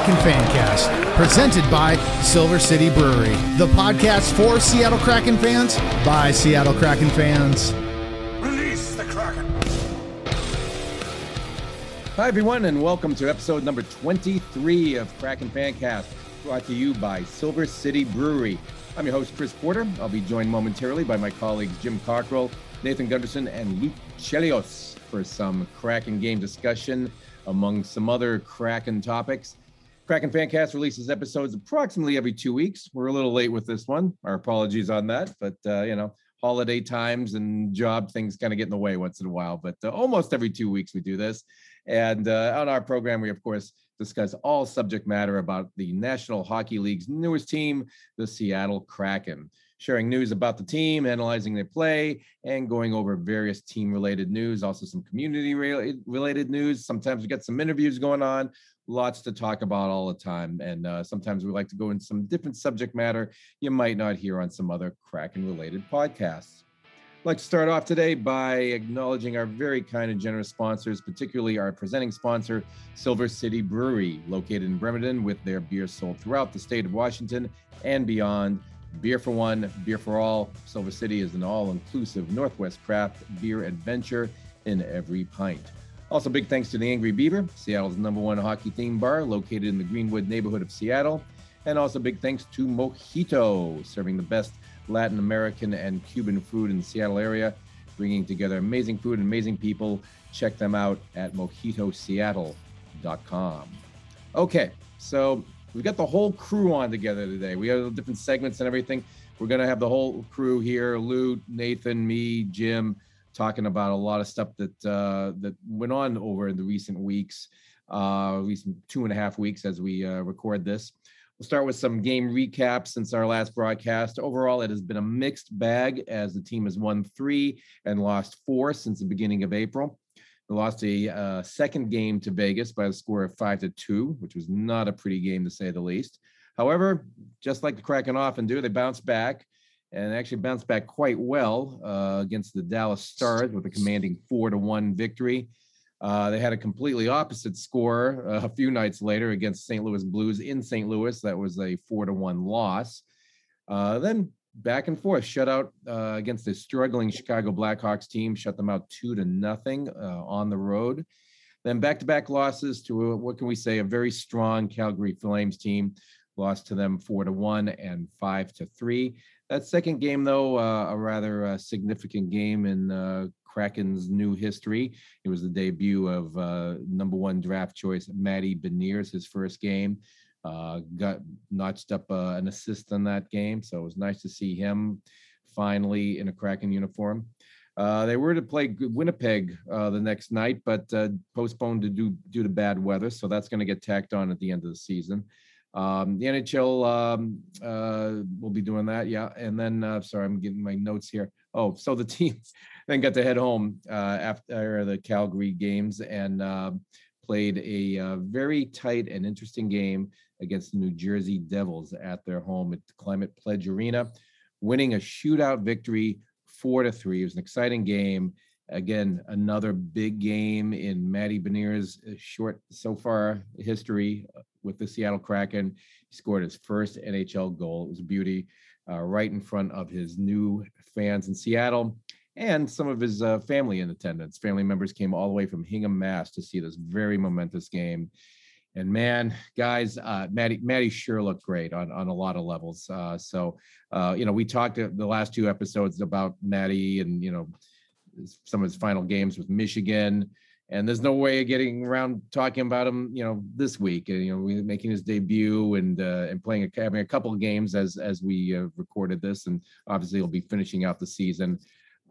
Kraken Fancast, presented by Silver City Brewery, the podcast for Seattle Kraken fans by Seattle Kraken fans. Release the Kraken. Hi, everyone, and welcome to episode number 23 of Kraken Fancast, brought to you by Silver City Brewery. I'm your host, Chris Porter. I'll be joined momentarily by my colleagues Jim Cockrell, Nathan Gunderson, and Luke Chelios for some Kraken game discussion among some other Kraken topics. Kraken Fancast releases episodes approximately every two weeks. We're a little late with this one. Our apologies on that, but uh, you know, holiday times and job things kind of get in the way once in a while. But uh, almost every two weeks we do this. And uh, on our program, we of course discuss all subject matter about the National Hockey League's newest team, the Seattle Kraken sharing news about the team, analyzing their play, and going over various team related news, also some community related news. Sometimes we get some interviews going on, lots to talk about all the time. And uh, sometimes we like to go in some different subject matter you might not hear on some other Kraken related podcasts. I'd like to start off today by acknowledging our very kind and generous sponsors, particularly our presenting sponsor, Silver City Brewery, located in Bremerton, with their beer sold throughout the state of Washington and beyond. Beer for One, Beer for All. Silver City is an all inclusive Northwest craft beer adventure in every pint. Also, big thanks to the Angry Beaver, Seattle's number one hockey theme bar located in the Greenwood neighborhood of Seattle. And also, big thanks to Mojito, serving the best Latin American and Cuban food in the Seattle area, bringing together amazing food and amazing people. Check them out at mojitoseattle.com. Okay, so we've got the whole crew on together today. We have different segments and everything. We're gonna have the whole crew here: Lou, Nathan, me, Jim, talking about a lot of stuff that uh, that went on over in the recent weeks, uh, recent two and a half weeks as we uh, record this. We'll start with some game recaps since our last broadcast. Overall, it has been a mixed bag as the team has won three and lost four since the beginning of April. They lost a uh, second game to Vegas by a score of five to two, which was not a pretty game to say the least. However, just like the Kraken often do, they bounced back and actually bounced back quite well uh, against the Dallas Stars with a commanding four to one victory. Uh, they had a completely opposite score uh, a few nights later against St. Louis Blues in St. Louis. That was a four to one loss. Uh, then back and forth shutout uh, against the struggling Chicago Blackhawks team, shut them out two to nothing uh, on the road. Then back-to-back losses to a, what can we say a very strong Calgary Flames team, lost to them four to one and five to three. That second game, though, uh, a rather uh, significant game in uh, Kraken's new history. It was the debut of uh, number one draft choice Matty Beniers, his first game. Uh, got notched up uh, an assist in that game, so it was nice to see him finally in a Kraken uniform. Uh, they were to play Winnipeg uh, the next night, but uh, postponed to do due to bad weather, so that's going to get tacked on at the end of the season. Um, the NHL um, uh, will be doing that, yeah. And then, uh, sorry, I'm getting my notes here. Oh, so the team then got to head home uh, after the Calgary games and uh, played a uh, very tight and interesting game against the New Jersey Devils at their home at the Climate Pledge Arena, winning a shootout victory four to three. It was an exciting game. Again, another big game in Matty Beniers' uh, short so far history uh, with the Seattle Kraken. He scored his first NHL goal. It was a beauty, uh, right in front of his new fans in Seattle and some of his uh, family in attendance. Family members came all the way from Hingham, Mass, to see this very momentous game. And man, guys, uh, Matty, Matty sure looked great on, on a lot of levels. Uh, so, uh, you know, we talked the last two episodes about Matty and, you know, some of his final games with Michigan. And there's no way of getting around talking about him, you know, this week. And you know, we making his debut and uh, and playing a, having a couple of games as as we uh, recorded this, and obviously he'll be finishing out the season.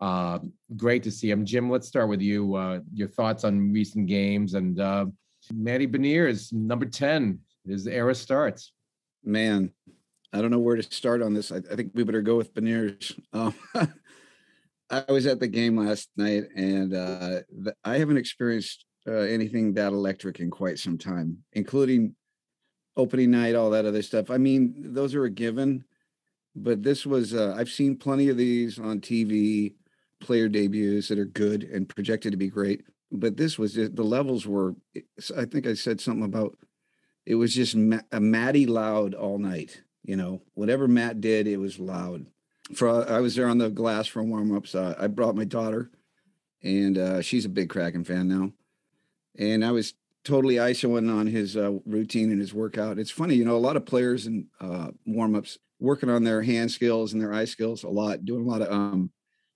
Uh, great to see him, Jim. Let's start with you. Uh, your thoughts on recent games and uh, Matty is number 10. His era starts. Man, I don't know where to start on this. I, I think we better go with Beniers. Um, I was at the game last night, and uh, I haven't experienced uh, anything that electric in quite some time, including opening night, all that other stuff. I mean, those are a given, but this was, uh, I've seen plenty of these on TV, player debuts that are good and projected to be great but this was the levels were i think i said something about it was just a Matty loud all night. You know, whatever Matt did, it was loud. For I was there on the glass for warm ups. Uh, I brought my daughter, and uh, she's a big Kraken fan now. And I was totally isoing on his uh, routine and his workout. It's funny, you know, a lot of players in uh, warm ups working on their hand skills and their eye skills a lot, doing a lot of um,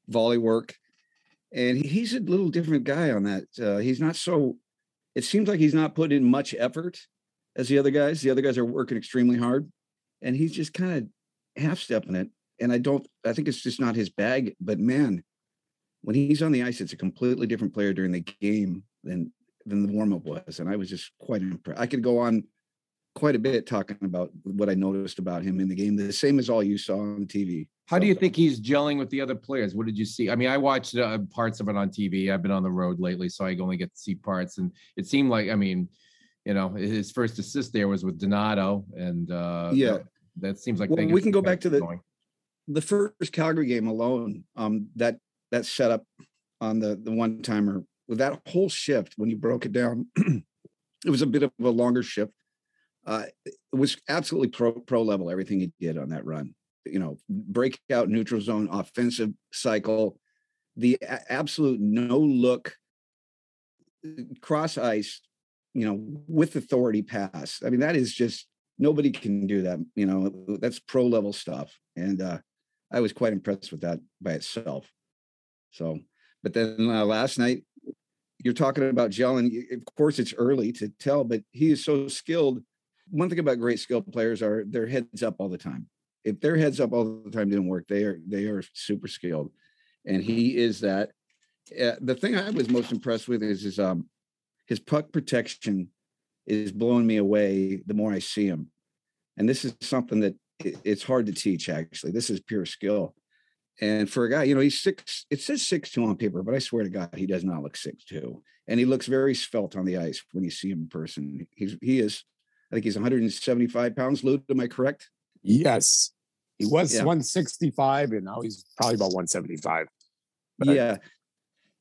volley work. And he, he's a little different guy on that. Uh, he's not so. It seems like he's not putting in much effort as the other guys. The other guys are working extremely hard, and he's just kind of half stepping it. And I don't. I think it's just not his bag. But man, when he's on the ice, it's a completely different player during the game than than the warm up was. And I was just quite impressed. I could go on quite a bit talking about what I noticed about him in the game. The same as all you saw on TV. How do you think he's gelling with the other players? What did you see? I mean, I watched uh, parts of it on TV. I've been on the road lately, so I only get to see parts. And it seemed like, I mean, you know, his first assist there was with Donato, and uh, Yeah. that, that seems like Well, we can go back to the- going. The first Calgary game alone, um, that that setup on the the one timer with that whole shift when you broke it down, it was a bit of a longer shift. Uh, it was absolutely pro pro level everything he did on that run. You know, breakout neutral zone offensive cycle, the absolute no look cross ice, you know, with authority pass. I mean, that is just nobody can do that. You know, that's pro level stuff, and uh, I was quite impressed with that by itself. So, but then uh, last night, you're talking about gelling. y- Of course, it's early to tell, but he is so skilled. One thing about great skilled players are their heads up all the time. If their heads up all the time didn't work, they are they are super skilled, and he is that. Uh, the thing I was most impressed with is his um his puck protection is blowing me away the more I see him, and this is something that it- it's hard to teach. Actually, this is pure skill. And for a guy, you know, he's six, it says six two on paper, but I swear to God, he does not look six two. And he looks very svelte on the ice when you see him in person. He's he is, I think he's 175 pounds. Luke, am I correct? Yes. He was Yeah. 165 and now he's probably about 175. But yeah.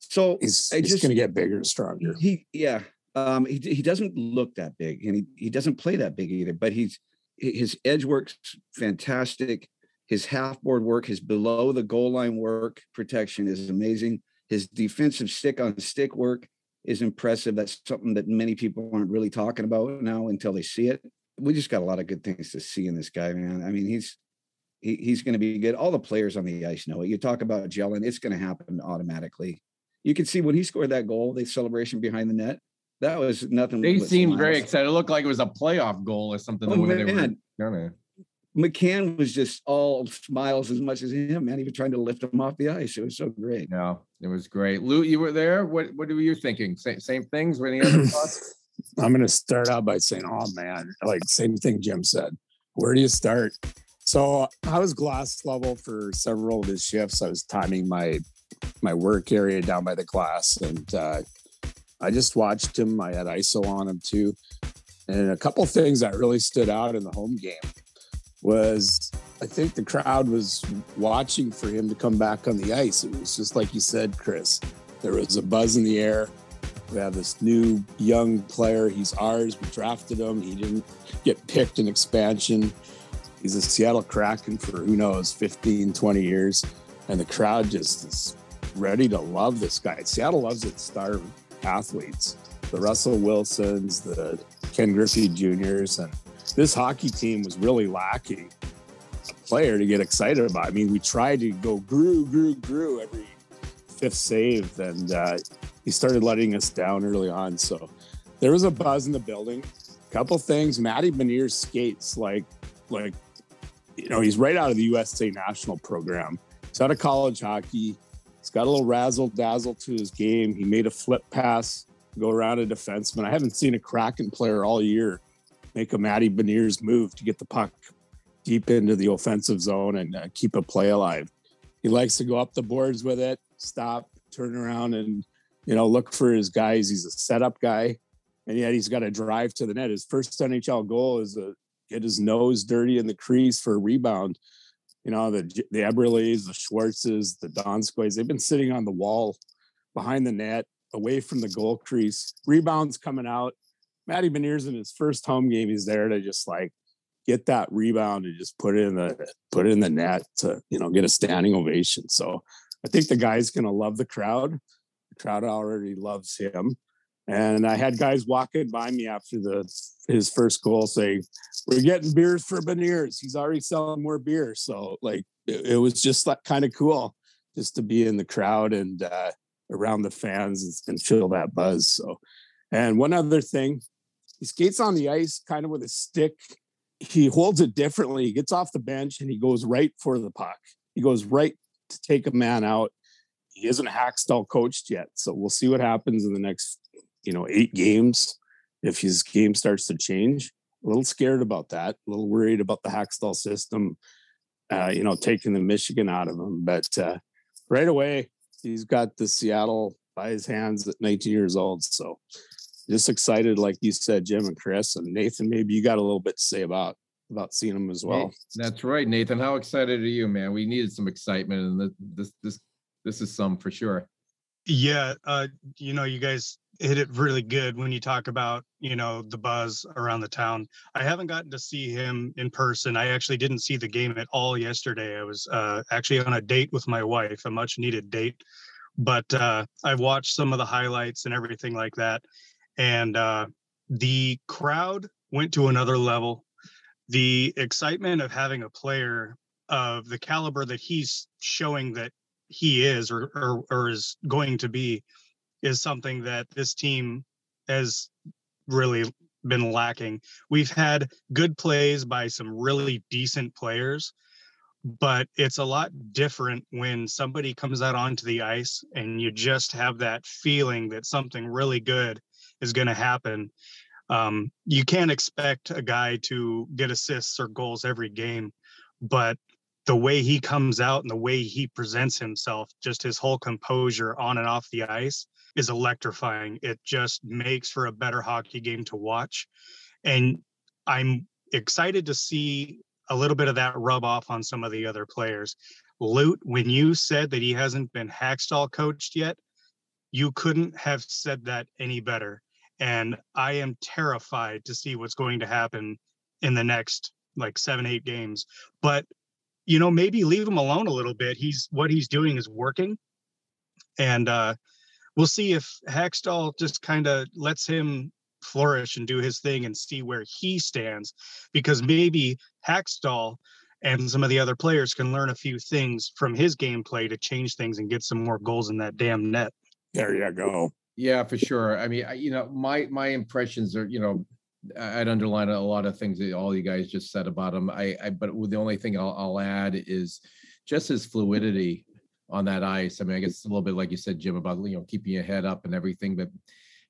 So He's, he's just- going to get bigger and stronger. he yeah. Um, he he doesn't look that big and he, he doesn't play that big either, but he's his edge works fantastic. His half board work, his below the goal line work protection is amazing. His defensive stick on stick work is impressive. That's something that many people aren't really talking about now until they see it. We just got a lot of good things to see in this guy, man. I mean, he's he, he's going to be good. All the players on the ice know it. You talk about gelling, it's going to happen automatically. You can see when he scored that goal, the celebration behind the net. That was nothing. They but seemed very excited. It looked like it was a playoff goal or something. Oh, the way they were man. kinda- McCann was just all smiles as much as him, man. He was trying to lift him off the ice. It was so great. No, it was great. Lou, you were there. What what were you thinking? Same same things? Were any other thoughts? I'm going to start out by saying, oh man, like same thing Jim said. Where do you start? So I was glass level for several of his shifts. I was timing my my work area down by the glass, and uh, I just watched him. I had ISO on him too, and a couple things that really stood out in the home game was I think the crowd was watching for him to come back on the ice. It was just like you said, Chris. There was a buzz in the air. We have this new young player. He's ours. We drafted him. He didn't get picked in expansion. He's a Seattle Kraken for who knows, 15, 20 years. And the crowd just is ready to love this guy. Seattle loves its star athletes, the Russell Wilsons, the Ken Griffey Juniors. And this hockey team was really lacking a player to get excited about. I mean, we tried to go grew, grew, grew every fifth save, and uh, he started letting us down early on. So there was a buzz in the building. A Couple things. Matty Beniers skates like like you know he's right out of the USA national program. He's out of college hockey. He's got a little razzle dazzle to his game. He made a flip pass, go around a defenseman. I haven't seen a Kraken player all year make a Matty Beniers move to get the puck deep into the offensive zone and uh, keep a play alive. He likes to go up the boards with it, stop, turn around, and you know look for his guys. He's a setup guy, and yet he's got a drive to the net. His first NHL goal is to get his nose dirty in the crease for a rebound. You know the the Eberles, the Schwartzes, the Donskoys. They've been sitting on the wall behind the net, away from the goal crease. Rebounds coming out. Matty Beniers in his first home game, he's there to just like get that rebound and just put it in the put it in the net to you know get a standing ovation. So I think the guy's gonna love the crowd. The crowd already loves him. And I had guys walking by me after the his first goal saying, "We're getting beers for Beniers. He's already selling more beer." So like it, it was just like kind of cool just to be in the crowd and uh, around the fans and, feel that buzz. So, and one other thing, he skates on the ice kind of with a stick. He holds it differently. He gets off the bench and he goes right for the puck. He goes right to take a man out. He isn't Hakstol coached yet, so we'll see what happens in the next, you know, eight games if his game starts to change. A little scared about that. A little worried about the Hakstol system, uh, you know, taking the Michigan out of him. But uh, right away, he's got the Seattle by his hands at 19 years old. So just excited, like you said, Jim and Chris and Nathan. Maybe you got a little bit to say about about seeing him as well. That's right, Nathan. How excited are you, man? We needed some excitement, and this this this is some for sure. Yeah, uh, you know, you guys hit it really good when you talk about you know the buzz around the town. I haven't gotten to see him in person. I actually didn't see the game at all yesterday. I was uh, actually on a date with my wife, a much needed date. But uh, I've watched some of the highlights and everything like that, and uh, the crowd went to another level. The excitement of having a player of the caliber that he's showing that he is or, or, or is going to be is something that this team has really been lacking. We've had good plays by some really decent players, but it's a lot different when somebody comes out onto the ice and you just have that feeling that something really good is going to happen. Um, you can't expect a guy to get assists or goals every game, but the way he comes out and the way he presents himself, just his whole composure on and off the ice is electrifying. It just makes for a better hockey game to watch. And I'm excited to see a little bit of that rub off on some of the other players. Lute, when you said that he hasn't been Hakstol coached yet, you couldn't have said that any better. And I am terrified to see what's going to happen in the next like seven, eight games. But you know, maybe leave him alone a little bit. He's what he's doing is working. And uh we'll see if Hakstol just kind of lets him flourish and do his thing and see where he stands because maybe Hakstol and some of the other players can learn a few things from his gameplay to change things and get some more goals in that damn net. There you go. Yeah, for sure. I mean, I, you know, my my impressions are, you know, I'd underline a lot of things that all you guys just said about him. I, I but the only thing I'll, I'll add is just his fluidity on that ice. I mean, I guess it's a little bit like you said, Jim, about you know keeping your head up and everything. But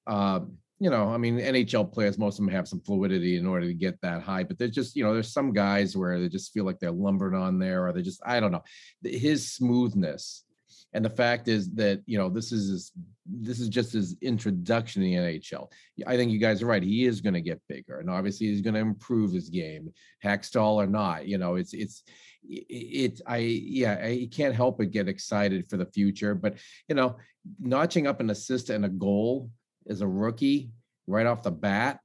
uh, you know, I mean, NHL players, most of them have some fluidity in order to get that high. But there's just you know, there's some guys where they just feel like they're lumbered on there, or they just I don't know. His smoothness and the fact is that you know this is his, this is just his introduction to the NHL. I think you guys are right. He is going to get bigger, and obviously he's going to improve his game, Hakstol or not. You know, it's it's it. I yeah, I can't help but get excited for the future. But you know, notching up an assist and a goal as a rookie right off the bat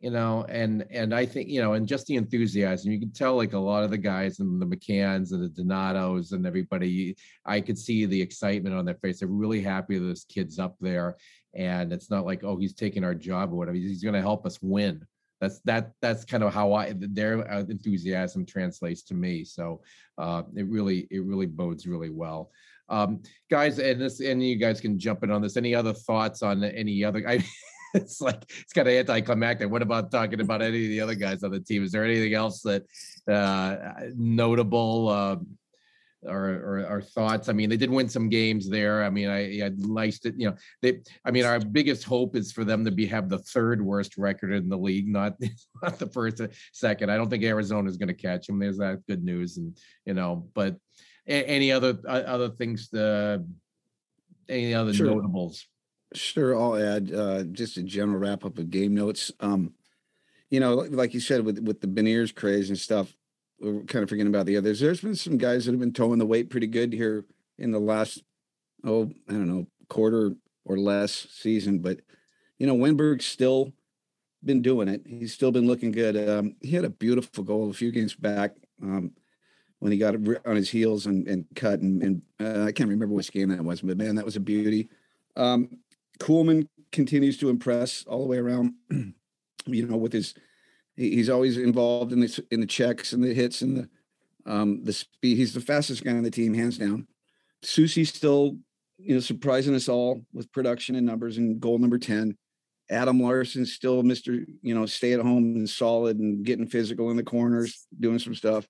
you know, and and I think you know, and just the enthusiasm. You can tell like a lot of the guys and the McCanns and the Donatos and everybody. I could see the excitement on their face. They're really happy that this kid's up there, and it's not like oh he's taking our job or whatever. He's going to help us win. That's that. That's kind of how I their uh, enthusiasm translates to me. So uh, it really it really bodes really well. Um, guys, and this, and you guys can jump in on this. Any other thoughts on any other? I, it's like it's kind of anticlimactic. What about talking about any of the other guys on the team? Is there anything else that uh, notable uh, or, or, or thoughts? I mean, they did win some games there. I mean, I I'd nice to you know they. I mean, our biggest hope is for them to be have the third worst record in the league, not not the first, second. I don't think Arizona is going to catch them. There's that good news, and you know, but any other other things? The any other sure. notables? Sure, I'll add uh, just a general wrap up of game notes. Um, you know, like you said, with with the Beniers craze and stuff, we're kind of forgetting about the others. There's been some guys that have been towing the weight pretty good here in the last, oh, I don't know, quarter or less season. But you know, Wennberg's still been doing it. He's still been looking good. Um, he had a beautiful goal a few games back um, when he got on his heels and, and cut. And, and uh, I can't remember which game that was, but man, that was a beauty. Um, Kuhlman continues to impress all the way around. you know, with his, he's always involved in the in the checks and the hits and the um, the speed. He's the fastest guy on the team, hands down. Soucy's still, you know, surprising us all with production and numbers and goal number ten. Adam Larsson's still Mr. You know, stay at home and solid and getting physical in the corners, doing some stuff.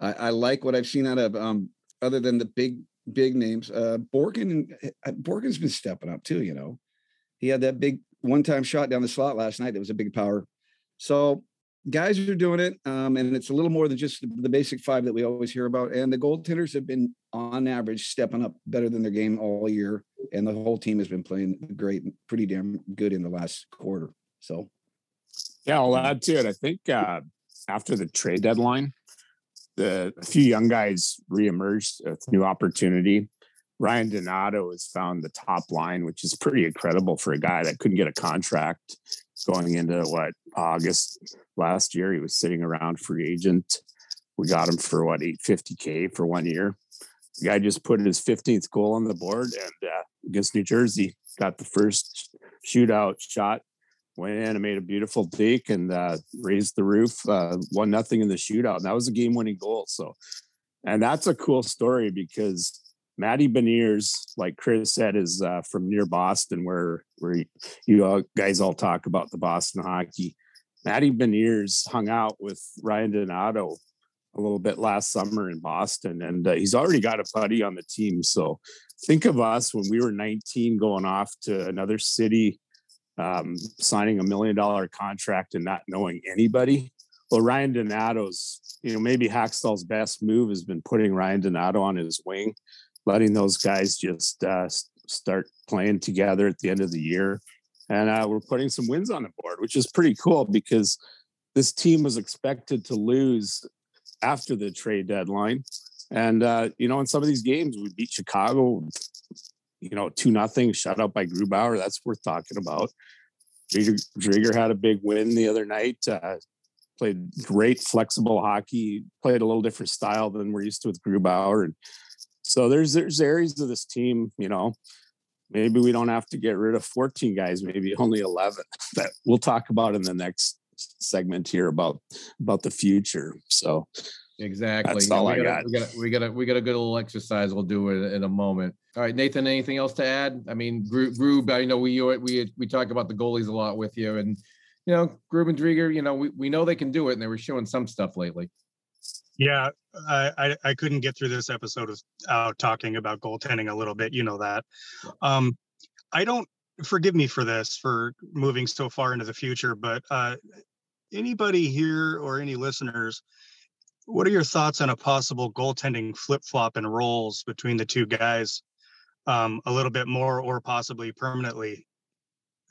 I, I like what I've seen out of um, other than the big big names. Uh, Borgen uh, Borgen's been stepping up too. You know, he had that big one time shot down the slot last night. That was a big power. So guys are doing it, um, and it's a little more than just the, basic five that we always hear about. And the goaltenders have been, on average, stepping up better than their game all year, and the whole team has been playing great, pretty damn good in the last quarter. So, yeah, I'll add to it. I think uh, after the trade deadline, the a few young guys reemerged with new opportunity. Ryan Donato has found the top line, which is pretty incredible for a guy that couldn't get a contract going into what August last year. He was sitting around free agent. We got him for what 850k for one year. The guy just put his 15th goal on the board and uh, against New Jersey got the first shootout shot. Went in and made a beautiful deke and uh, raised the roof. Uh, nothing in the shootout. And that was a game-winning goal. So, and that's a cool story because Matty Beniers, like Chris said, is uh, from near Boston, where where you all guys all talk about the Boston hockey. Matty Beniers hung out with Ryan Donato a little bit last summer in Boston, and uh, he's already got a buddy on the team. So think of us when we were 19 going off to another city, um, signing a million dollar contract and not knowing anybody. Well, Ryan Donato's, you know, maybe Hakstol's best move has been putting Ryan Donato on his wing letting those guys just uh, start playing together at the end of the year. And uh, we're putting some wins on the board, which is pretty cool because this team was expected to lose after the trade deadline. And, uh, you know, in some of these games, we beat Chicago, you know, 2 nothing, shut out by Grubauer. That's worth talking about. Driedger had a big win the other night. Uh, played great flexible hockey, played a little different style than we're used to with Grubauer. And so there's there's areas of this team, you know, maybe we don't have to get rid of 14 guys, maybe only 11 that we'll talk about in the next segment here about about the future. So exactly. That's all we I got. got. We got we got a we got a good little exercise. We'll do it in a moment. All right, Nathan. Anything else to add? I mean, Grub. I know we we we talk about the goalies a lot with you, and you know, Grub and Driedger. You know, we we know they can do it, and they were showing some stuff lately. Yeah, I, I, couldn't get through this episode without talking about goaltending a little bit. You know that. Um, I don't forgive me for this for moving so far into the future, but uh, anybody here or any listeners, what are your thoughts on a possible goaltending flip flop and roles between the two guys, um, a little bit more or possibly permanently?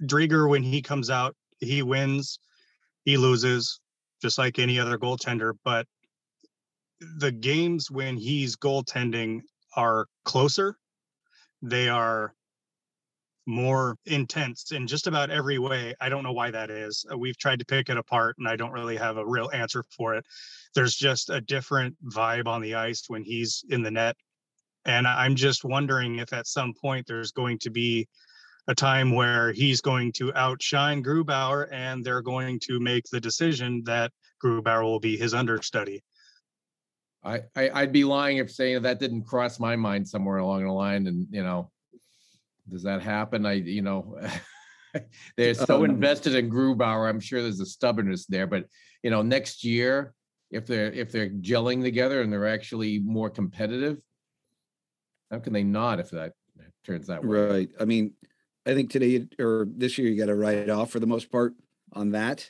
Driedger, when he comes out, he wins, he loses, just like any other goaltender. But the games when he's goaltending are closer. They are more intense in just about every way. I don't know why that is. Uh, we've tried to pick it apart and I don't really have a real answer for it. There's just a different vibe on the ice when he's in the net. And I'm just wondering if at some point there's going to be a time where he's going to outshine Grubauer and they're going to make the decision that Grubauer will be his understudy. I, I would be lying if saying that didn't cross my mind somewhere along the line. And you know, does that happen? I you know, they're so um, invested in Grubauer. I'm sure there's a stubbornness there. But you know, next year, if they're if they're gelling together and they're actually more competitive, how can they not if that turns that way? Right. I mean, I think today or this year you got to write off for the most part on that.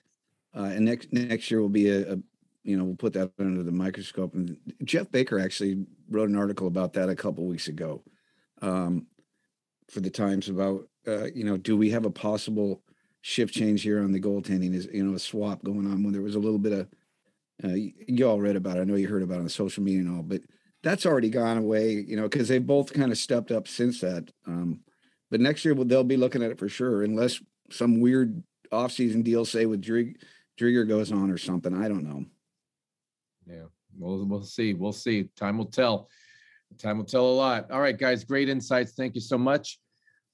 Uh, and next next year will be a, a you know, we'll put that under the microscope. And Geoff Baker actually wrote an article about that a couple weeks ago um, for the Times about, uh, you know, do we have a possible shift change here on the goaltending? Is you know a swap going on when there was a little bit of uh, you all read about it. I know you heard about it on social media and all, but that's already gone away. You know, because they both kind of stepped up since that. Um, but next year they'll be looking at it for sure, unless some weird offseason deal say with Drig, Driedger goes on or something. I don't know. Yeah, we'll we'll see. We'll see. Time will tell. Time will tell a lot. All right, guys, great insights. Thank you so much.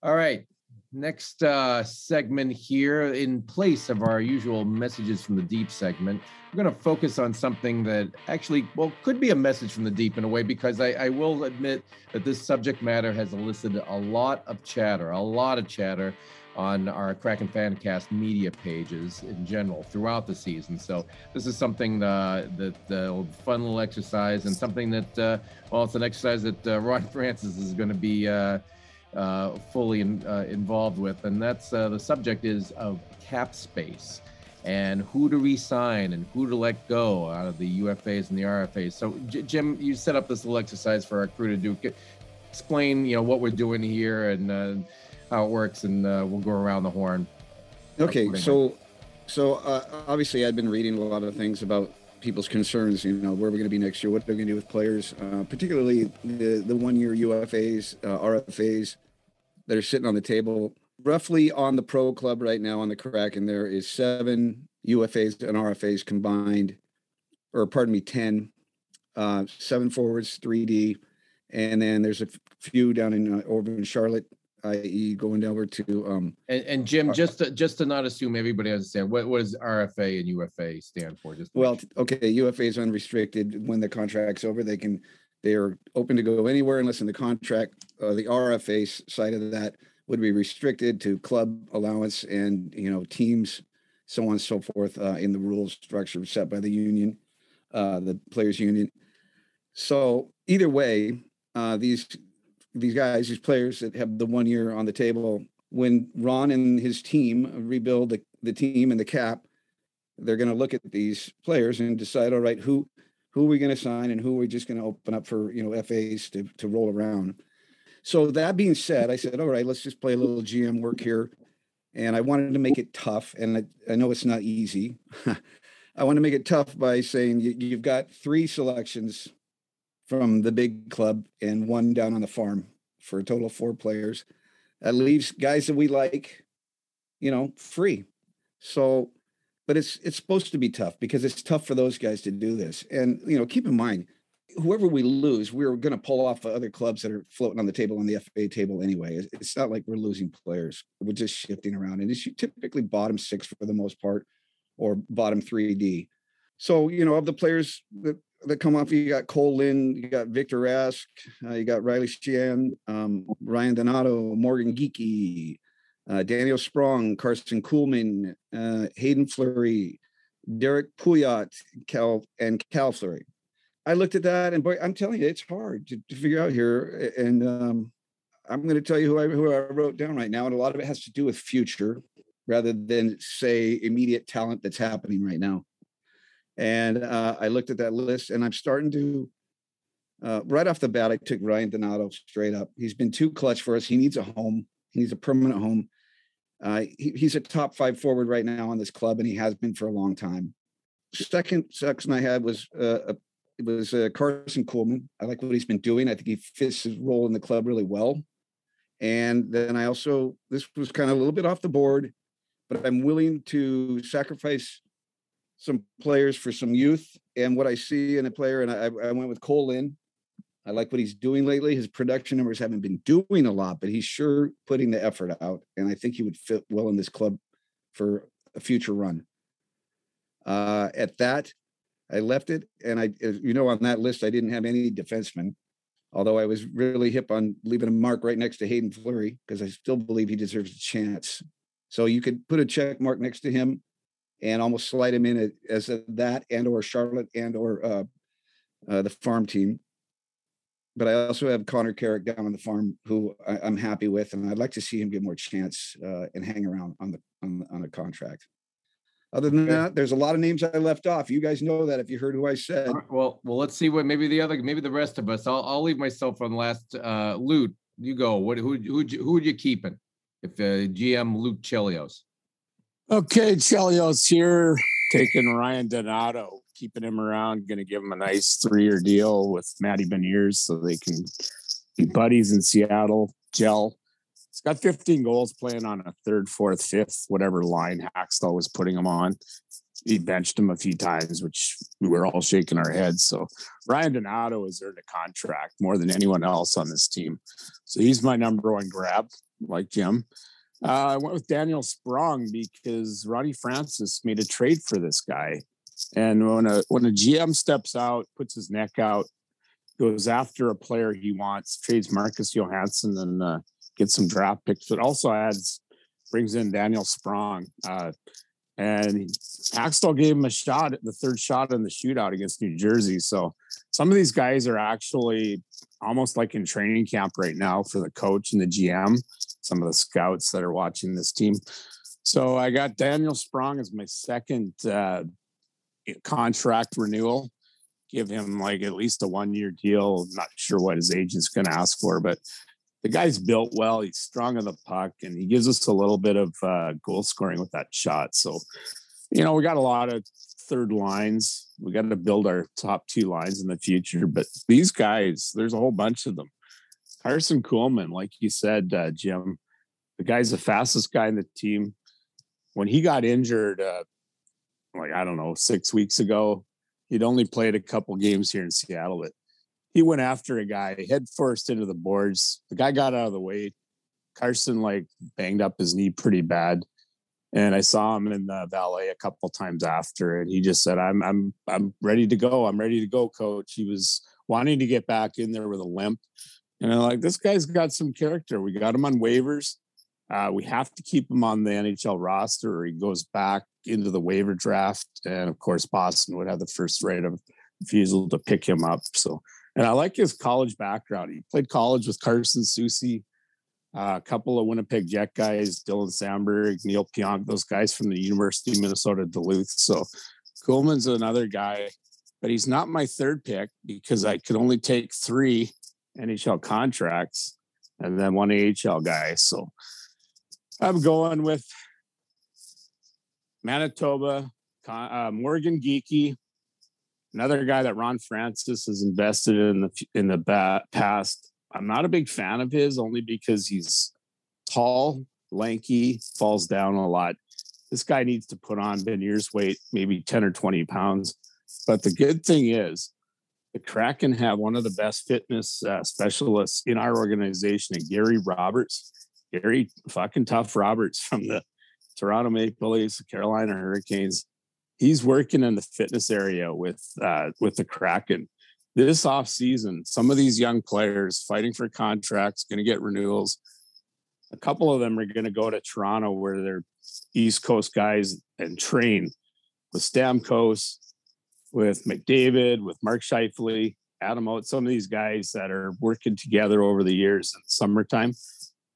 All right, next uh, segment here, in place of our usual messages from the deep segment, we're going to focus on something that actually, well, could be a message from the deep in a way, because I, I will admit that this subject matter has elicited a lot of chatter, a lot of chatter on our Kraken Fancast media pages in general throughout the season. So this is something uh, that uh, fun little exercise and something that, uh, well, it's an exercise that uh, Ron Francis is going to be uh, uh, fully in, uh, involved with, and that's the subject is of cap space and who to resign and who to let go out of the UFAs and the RFAs. So, J- Jim, you set up this little exercise for our crew to do. Explain, you know, what we're doing here and how it works, and uh, we'll go around the horn. Okay, so so uh, obviously I've been reading a lot of things about people's concerns. You know, where we're going to be next year, what they're going to do with players, uh, particularly the the one year UFAs, uh, RFAs that are sitting on the table. Roughly on the pro club right now on the Kraken, there is seven UFAs and RFAs combined, or pardon me, ten, uh, seven forwards, three D, and then there's a few down in uh, over in Charlotte i.e., going over to. Um, and, and Jim, just to, just to not assume everybody understand what what does RFA and UFA stand for? Just well, okay, UFA is unrestricted. When the contract's over, they can they are open to go anywhere unless in the contract. Uh, the RFA side of that would be restricted to club allowance and you know teams, so on and so forth uh, in the rules structure set by the union, uh, the players union. So either way, uh, these these guys, these players that have the one year on the table, when Ron and his team rebuild the, the team and the cap, they're going to look at these players and decide, all right, who who are we going to sign and who are we just going to open up for you know FAs to to roll around. So that being said, I said, all right, let's just play a little GM work here, and I wanted to make it tough, and I, I know it's not easy. I want to make it tough by saying you, you've got three selections from the big club and one down on the farm for a total of four players. That leaves guys that we like, you know, free. So, but it's it's supposed to be tough because it's tough for those guys to do this. And you know, keep in mind, whoever we lose, we're going to pull off other clubs that are floating on the table on the FA table anyway. It's not like we're losing players; we're just shifting around, and it's typically bottom six for the most part, or bottom three D. So you know, of the players that that come off. You got Kole Lind, you got Victor Rask, uh, you got Riley Sheahan, um, Ryan Donato, Morgan Geekie, uh, Daniel Sprong, Karson Kuhlman, uh, Haydn Fleury, Derrick Pouliot, Cale, and Cale Fleury. I looked at that, and boy, I'm telling you, it's hard to, to figure out here. And um, I'm going to tell you who I who I wrote down right now, and a lot of it has to do with future rather than say immediate talent that's happening right now. And uh, I looked at that list and I'm starting to, uh, right off the bat, I took Ryan Donato straight up. He's been too clutch for us. He needs a home, he needs a permanent home. Uh, he, he's a top five forward right now on this club, and he has been for a long time. Second section I had was uh, it was uh, Karson Kuhlman. I like what he's been doing. I think he fits his role in the club really well. And then I also this was kind of a little bit off the board, but I'm willing to sacrifice some players for some youth and what I see in a player. And I, I went with Kole Lind. I like what he's doing lately. His production numbers haven't been doing a lot, but he's sure putting the effort out. And I think he would fit well in this club for a future run. Uh, at that, I left it. And I, you know, on that list, I didn't have any defensemen, although I was really hip on leaving a mark right next to Haydn Fleury because I still believe he deserves a chance. So you could put a check mark next to him and almost slide him in as a, that and or Charlotte and or uh, uh, the farm team. But I also have Connor Carrick down on the farm, who I, am happy with, and I'd like to see him get more chance uh, and hang around on the on, on a contract. Other than that, there's a lot of names I left off. You guys know that if you heard who I said. Right, well, well, let's see what maybe the other, maybe the rest of us. I'll I'll leave myself on last. Uh, Lute, you go. What who who who would you keeping? If uh, GM Luke Chelios. Okay, Chelios here, taking Ryan Donato, keeping him around, going to give him a nice three-year deal with Matty Beniers so they can be buddies in Seattle, gel. He's got 15 goals playing on a third, fourth, fifth, whatever line Hakstol was putting him on. He benched him a few times, which we were all shaking our heads. So Ryan Donato has earned a contract more than anyone else on this team. So he's my number one grab, like Jim. Uh, I went with Daniel Sprong because Ronnie Francis made a trade for this guy. And when a when a GM steps out, puts his neck out, goes after a player he wants, trades Marcus Johansson and uh, gets some draft picks, but also adds brings in Daniel Sprong. Uh, and Hakstol gave him a shot at the third shot in the shootout against New Jersey. So some of these guys are actually almost like in training camp right now for the coach and the GM, some of the scouts that are watching this team. So I got Daniel Sprong as my second uh, contract renewal. Give him like at least a one year deal. Not sure what his agent's going to ask for, but the guy's built well. He's strong on the puck, and he gives us a little bit of uh, goal scoring with that shot. So, you know, we got a lot of third lines. We got to build our top two lines in the future. But these guys, there's a whole bunch of them. Karson Kuhlman, like you said, uh, Jim, the guy's the fastest guy in the team. When he got injured, uh, like I don't know, six weeks ago, he'd only played a couple games here in Seattle, but he went after a guy head first into the boards. The guy got out of the way. Karson like banged up his knee pretty bad. And I saw him in the valet a couple times after, and he just said, "I'm I'm I'm ready to go. I'm ready to go, coach." He was wanting to get back in there with a limp, and I'm like, "This guy's got some character. We got him on waivers. Uh, we have to keep him on the NHL roster, or he goes back into the waiver draft. And of course, Boston would have the first right of refusal to pick him up. So and I like his college background. He played college with Carson Soucy, uh, a couple of Winnipeg Jet guys, Dylan Samberg, Neal Pionk, those guys from the University of Minnesota Duluth. So Kuhlman's another guy, but he's not my third pick because I could only take three NHL contracts and then one AHL guy. So I'm going with Manitoba, uh, Morgan Geekie, another guy that Ron Francis has invested in the in the ba- past. I'm not a big fan of his only because he's tall, lanky, falls down a lot. This guy needs to put on Benier's weight, maybe 10 or 20 pounds. But the good thing is, the Kraken have one of the best fitness uh, specialists in our organization, Gary Roberts. Gary fucking tough Roberts from the Toronto Maple Leafs, Carolina Hurricanes he's working in the fitness area with uh, with the Kraken. This off season, some of these young players fighting for contracts, going to get renewals. A couple of them are going to go to Toronto, where they're East Coast guys and train with Stamkos, with McDavid, with Mark Scheifele, Adam Oates, some of these guys that are working together over the years in the summertime.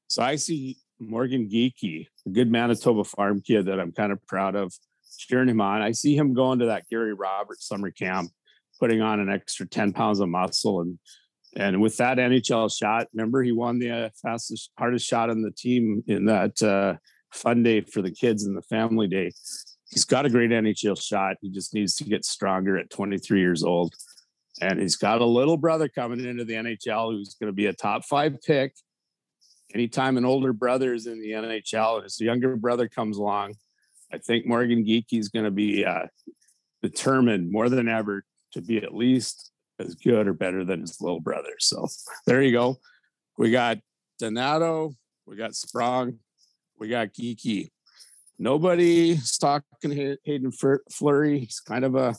So I see Morgan Geekie, a good Manitoba farm kid that I'm kind of proud of cheering him on. I see him going to that Gary Roberts summer camp, putting on an extra 10 pounds of muscle. And and with that NHL shot, remember he won the uh, fastest, hardest shot on the team in that uh, fun day for the kids and the family day. He's got a great NHL shot. He just needs to get stronger at 23 years old. And he's got a little brother coming into the NHL who's going to be a top five pick. Anytime an older brother is in the NHL, and his younger brother comes along, I think Morgan Geekie is going to be uh, determined more than ever to be at least as good or better than his little brother. So there you go. We got Donato, we got Sprong, we got Geekie. Nobody's talking Haydn Fleury. He's kind of a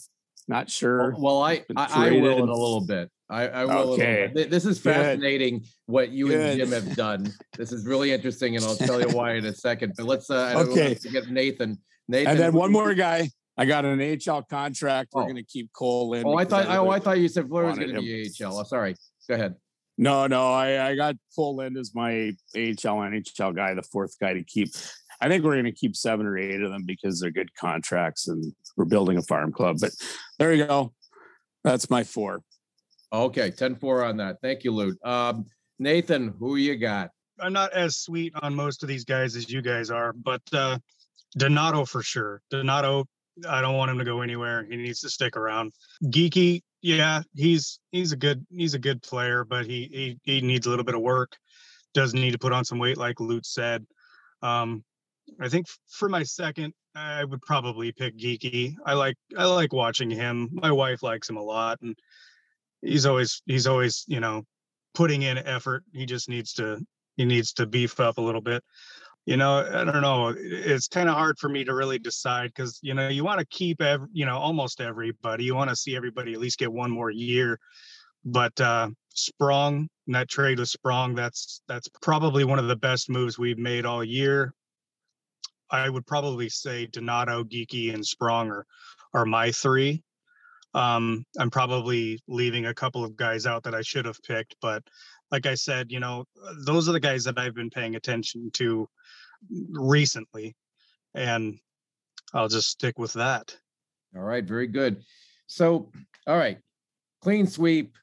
not sure. Well, I I, I will in a little bit. I, I will. Okay. This is fascinating Good. what you Good. and Jim have done. This is really interesting, and I'll tell you why in a second. But let's uh, okay. to get Nathan. Nathan, and then one more guy. I got an AHL contract. We're oh. going to keep Cole in. Oh, I thought. Oh, I thought you said Fleur was going to be AHL. Oh, sorry. Go ahead. No, no, I, I got Kole Lind as my AHL NHL guy, the fourth guy to keep. I think we're going to keep seven or eight of them because they're good contracts and we're building a farm club. But there you go. That's my four. Okay, 10-4 on that. Thank you, Lute. Um, Nathan, who you got? I'm not as sweet on most of these guys as you guys are, but uh, Donato for sure. Donato, I don't want him to go anywhere. He needs to stick around. Geekie, yeah, he's he's a good he's a good player, but he he he needs a little bit of work. does need to put on some weight, like Lute said. Um, I think for my second, I would probably pick Geekie. I like I like watching him. My wife likes him a lot, and he's always he's always you know putting in effort. He just needs to he needs to beef up a little bit. You know, I don't know. It's kind of hard for me to really decide because you know you want to keep every you know almost everybody. You want to see everybody at least get one more year. But uh Sprong, that trade with Sprong, that's that's probably one of the best moves we've made all year. I would probably say Donato, Geekie, and Sprong are are my three. Um, I'm probably leaving a couple of guys out that I should have picked, but like I said, you know, those are the guys that I've been paying attention to recently, and I'll just stick with that. All right, very good. So, all right, clean sweep.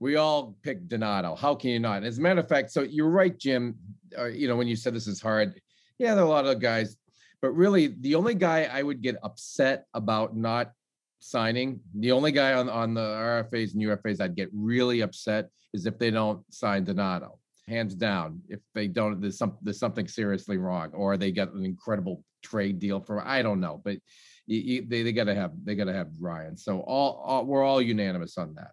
We all picked Donato. How can you not? As a matter of fact, so you're right, Jim. Uh, you know, when you said this is hard, yeah, there are a lot of guys, but really, the only guy I would get upset about not signing, the only guy on on the RFAs and UFAs I'd get really upset is if they don't sign Donato. Hands down, if they don't, there's some there's something seriously wrong, or they get an incredible trade deal for I don't know, but you, you, they they gotta have they gotta have Ryan. So all, all we're all unanimous on that.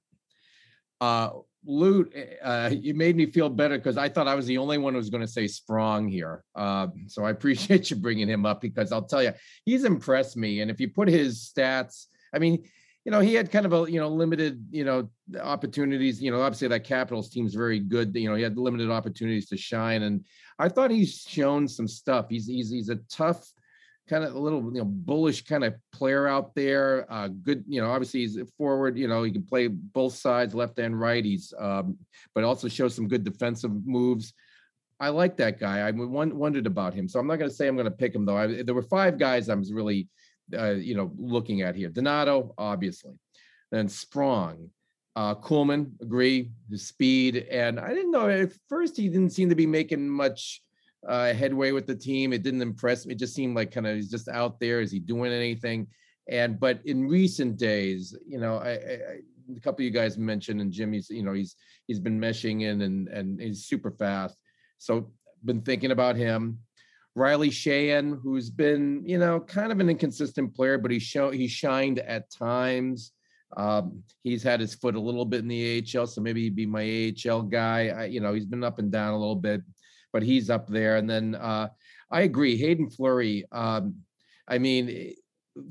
Uh, Lute, uh, you made me feel better because I thought I was the only one who was going to say Sprong here. Uh, so I appreciate you bringing him up because I'll tell you, he's impressed me. And if you put his stats, I mean, you know, he had kind of a you know limited you know opportunities. You know, obviously that Capitals team's very good. You know, he had limited opportunities to shine, and I thought he's shown some stuff. He's he's he's a tough kind of a little you know bullish kind of player out there. Uh, good, you know, obviously he's forward. You know, he can play both sides, left and right. He's um, but also shows some good defensive moves. I like that guy. I wondered about him, so I'm not going to say I'm going to pick him though. I, there were five guys I was really uh, you know, looking at here. Donato, obviously. Then Sprong, uh, Kuhlman, agree, his speed. And I didn't know at first he didn't seem to be making much uh, headway with the team. It didn't impress me. It just seemed like kind of he's just out there. Is he doing anything? And but in recent days, you know, I, I, a couple of you guys mentioned, and Jimmy's, you know, he's he's been meshing in and and he's super fast. So been thinking about him. Riley Sheahan, who's been, you know, kind of an inconsistent player, but he show he shined at times. Um, he's had his foot a little bit in the AHL, so maybe he'd be my AHL guy. I, you know, he's been up and down a little bit, but he's up there. And then uh, I agree, Haydn Fleury. Um, I mean, eh,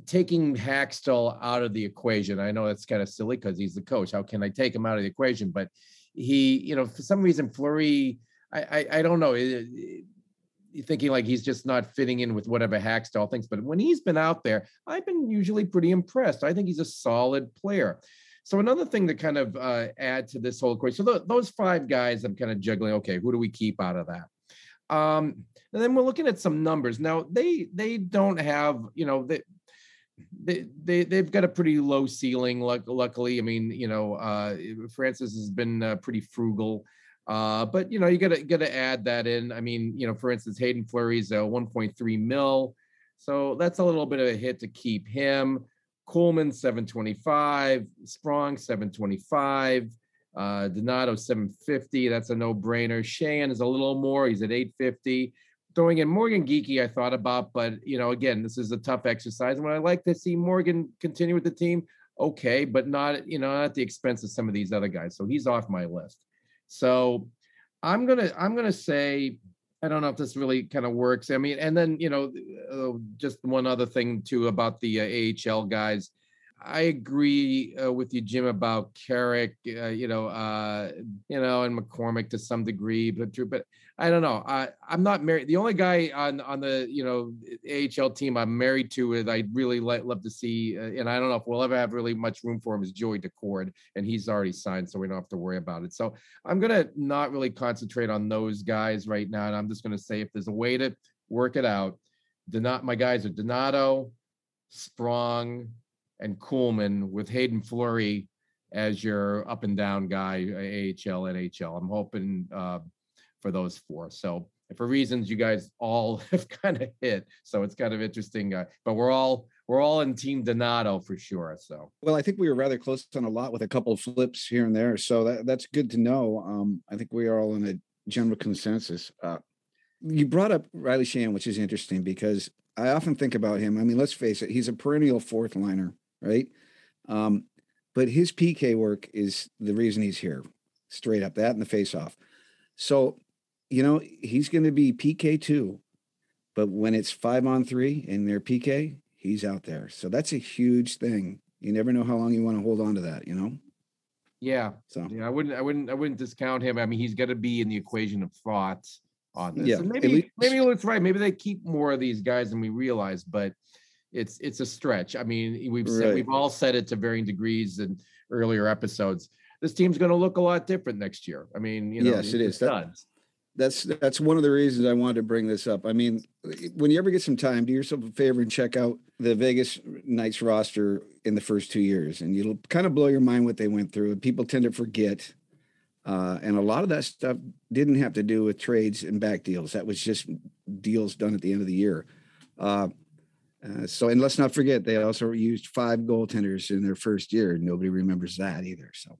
taking Hakstol out of the equation. I know that's kind of silly because he's the coach. How can I take him out of the equation? But he, you know, for some reason, Fleury. I, I, I don't know. It, it, thinking like he's just not fitting in with whatever Hakstol thinks. But when he's been out there, I've been usually pretty impressed. I think he's a solid player. So another thing to kind of uh, add to this whole equation. So th- those five guys, I'm kind of juggling. Okay, who do we keep out of that? Um, and then we're looking at some numbers. Now they they don't have you know they. They, they they've got a pretty low ceiling. Luckily, I mean, you know, uh, Francis has been uh, pretty frugal. Uh, but you know, you gotta gotta add that in. I mean, you know, for instance, Haydn Fleury's a 1.3 mil, so that's a little bit of a hit to keep him. Kuhlman 725, Sprong 725, uh, Donato 750. That's a no-brainer. Sheahan is a little more. He's at 850. Throwing in Morgan Geekie, I thought about, but you know, again, this is a tough exercise. And when I like to see Morgan continue with the team, okay, but not you know at the expense of some of these other guys. So he's off my list. So I'm gonna I'm gonna say I don't know if this really kind of works. I mean, and then you know, uh, just one other thing too about the uh, AHL guys. I agree uh, with you, Jim, about Carrick, uh, you know, uh, you know, and McCormick to some degree, but but I don't know. I I'm not married. The only guy on on the you know AHL team I'm married to is I'd really like, love to see, uh, and I don't know if we'll ever have really much room for him is Joey Daccord, and he's already signed, so we don't have to worry about it. So I'm gonna not really concentrate on those guys right now, and I'm just gonna say if there's a way to work it out, Donat my guys are Donato, Sprong, and Kuhlman with Haydn Fleury as your up and down guy, AHL, NHL. I'm hoping uh, for those four. So for reasons you guys all have kind of hit, so it's kind of interesting. Uh, but we're all we're all in Team Donato for sure. So well, I think we were rather close on a lot with a couple of flips here and there. So that that's good to know. Um, I think we are all in a general consensus. Uh, you brought up Riley Sheahan, which is interesting because I often think about him. I mean, let's face it, he's a perennial fourth liner, right? Um, but his PK work is the reason he's here, straight up that and the face off. So, you know, he's going to be PK two, but when it's five on three and they're PK, he's out there. So that's a huge thing. You never know how long you want to hold on to that, you know? Yeah, So, yeah. I wouldn't, I wouldn't, I wouldn't discount him. I mean, he's got to be in the equation of thoughts on this. Yeah, And maybe, least- maybe Luke's right. Maybe they keep more of these guys than we realize, but it's it's a stretch. I mean, we've said we've all said it to varying degrees in earlier episodes. This team's going to look a lot different next year. I mean, you know, Yes, it is. That-. That's that's one of the reasons I wanted to bring this up. I mean, when you ever get some time, do yourself a favor and check out the Vegas Knights roster in the first two years, and it'll kind of blow your mind what they went through. People tend to forget, uh, and a lot of that stuff didn't have to do with trades and back deals. That was just deals done at the end of the year. Uh, uh, so, and let's not forget, they also used five goaltenders in their first year. Nobody remembers that either. So,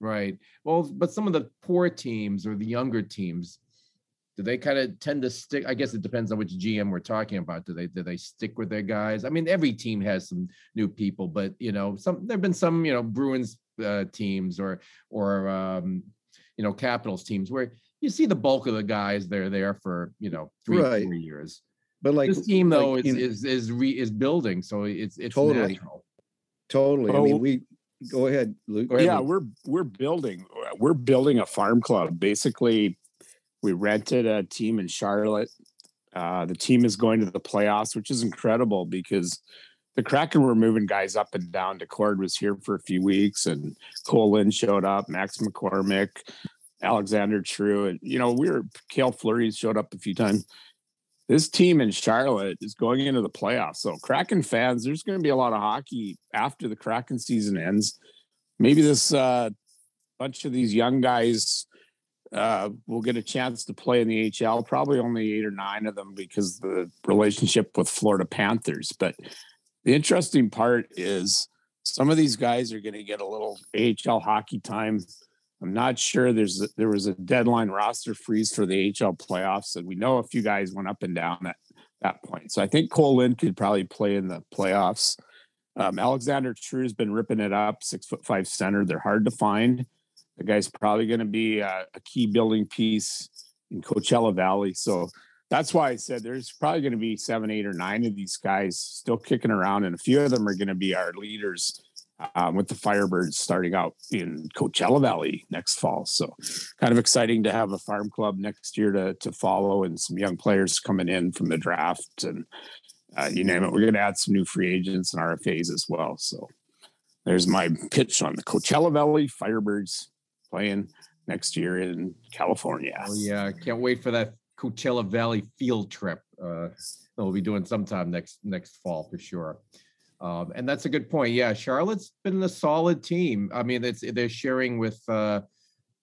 Right. Well, but some of the poor teams or the younger teams, do they kind of tend to stick? I guess it depends on which GM we're talking about. Do they do they stick with their guys? I mean, every team has some new people, but you know, some there've been some you know Bruins uh, teams or or um, you know Capitals teams where you see the bulk of the guys they're there for you know three Right. four years. but like this team though like, is, you know- is is re, is building, so it's it's Totally. natural. totally. I Oh. mean, we go ahead, Luke. Go ahead, yeah Luke. we're we're building we're building a farm club basically we rented a team in charlotte uh, the team is going to the playoffs which is incredible because the kraken were moving guys up and down Daccord was here for a few weeks and Kole Lind showed up max mccormick alexander true and you know we were Cale Fleury showed up a few times this team in Charlotte is going into the playoffs. So Kraken fans, there's going to be a lot of hockey after the Kraken season ends. Maybe this uh, bunch of these young guys uh, will get a chance to play in the HL. Probably only eight or nine of them because the relationship with Florida Panthers. But the interesting part is some of these guys are going to get a little AHL hockey time. I'm not sure there's a, there was a deadline roster freeze for the HL playoffs, and we know a few guys went up and down at that point. So I think Kole Lind could probably play in the playoffs. Um, Alexander True has been ripping it up, six foot five center. They're hard to find. The guy's probably going to be a, a key building piece in Coachella Valley. So that's why I said there's probably going to be seven, eight, or nine of these guys still kicking around, and a few of them are going to be our leaders um, with the Firebirds starting out in Coachella Valley next fall. So, kind of exciting to have a farm club next year to to follow, and some young players coming in from the draft, and uh, you name it. We're going to add some new free agents and RFAs as well. So, there's my pitch on the Coachella Valley Firebirds playing next year in California. Oh yeah, I can't wait for that Coachella Valley field trip. Uh, that we'll be doing sometime next next fall for sure. Um, and that's a good point. Yeah, Charlotte's been a solid team. I mean, it's they're sharing with uh,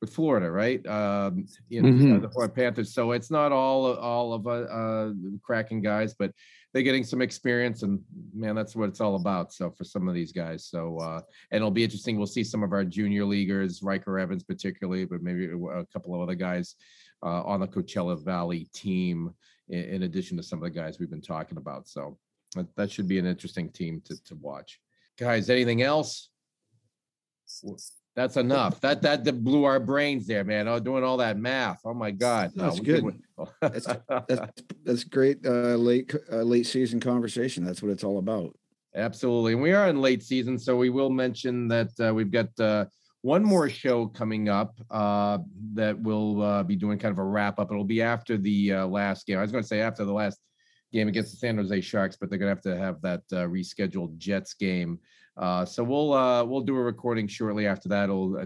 with Florida, right? Um, you know, Mhm. the Florida Panthers. So it's not all all of uh, uh, Kraken guys, but they're getting some experience, and man, that's what it's all about. So for some of these guys, so uh, and it'll be interesting. We'll see some of our junior leaguers, Ryker Evans particularly, but maybe a couple of other guys uh, on the Coachella Valley team, in, in addition to some of the guys we've been talking about. So that, that should be an interesting team to, to watch. Guys, anything else? That's enough. That that that blew our brains there, man. Oh, doing all that math. Oh my God. No, we good. That's that's that's great. Uh, late uh, late season conversation. That's what it's all about. Absolutely. And we are in late season, so we will mention that uh, we've got uh, one more show coming up uh, that we'll uh, be doing kind of a wrap up. It'll be after the uh, last game. I was going to say after the last game against the San Jose Sharks, but they're going to have to have that uh, rescheduled Jets game. Uh, so we'll uh, we'll do a recording shortly after that. It'll uh,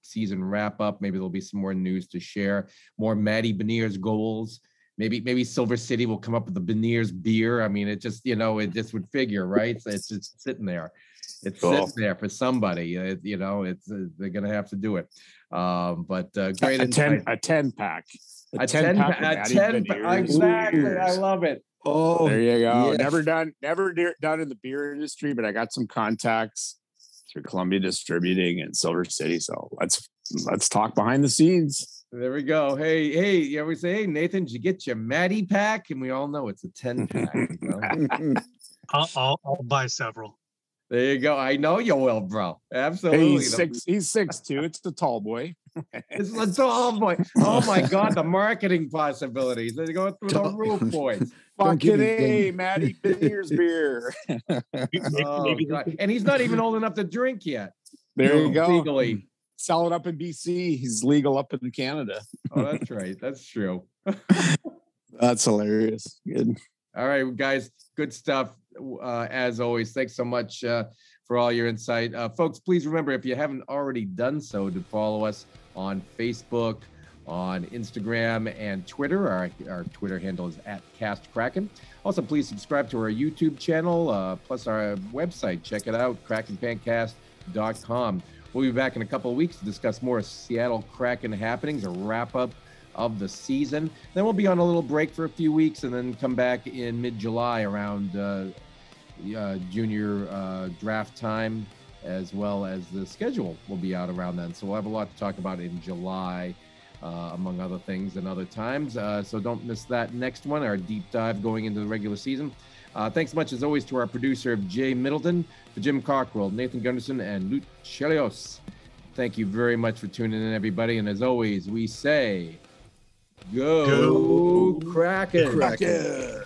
season wrap up. Maybe there'll be some more news to share. More Matty Beniers goals. Maybe maybe Silver City will come up with the Beniers beer. I mean, it just you know it just would figure, right? It's just sitting there. It's Cool. sitting there for somebody. It, you know, it's uh, they're gonna have to do it. Um, but uh, great a ten a ten pack. A ten, pack of a 10 Beniers. exactly. I love it. Oh, There you go. yes. Never done, never de- done in the beer industry, but I got some contacts through Columbia Distributing and Silver City. So let's let's talk behind the scenes. There we go. Hey, hey, you ever say, hey, Nathan, did you get your Matty pack? And we all know it's a 10 pack. you know? I'll, I'll, I'll buy several. there you go. I know you will, bro. Absolutely. Hey, he's six. He's six two. It's the tall boy. It's, the tall boy. Oh my god, the marketing possibilities. They're going through the roof, boys. Don't give Fucking a. Matty Beers beer. Oh, God. And he's not even old enough to drink yet. There you go. Legally. Sell it up in BC. He's legal up in Canada. Oh, that's right. That's true. That's hilarious. Good. All right, guys, good stuff. Uh, as always, thanks so much uh, for all your insight. Uh, folks, please remember if you haven't already done so, to follow us on Facebook, on Instagram, and Twitter. Our, our Twitter handle is at CastKraken. Also, please subscribe to our YouTube channel, uh, plus our website. Check it out, krakenpancast.com. We'll be back in a couple of weeks to discuss more Seattle Kraken happenings, a wrap up of the season. Then we'll be on a little break for a few weeks and then come back in mid July around uh, uh, junior uh, draft time, as well as the schedule will be out around then. So we'll have a lot to talk about in July. Uh, among other things and other times. Uh, so don't miss that next one, our deep dive going into the regular season. Uh, thanks much, as always, to our producer, Jay Middleton, for Jim Cockrell, Nathan Gunderson, and Lute Chelios. Thank you very much for tuning in, everybody. And as always, we say, go, Go Kraken. Kraken.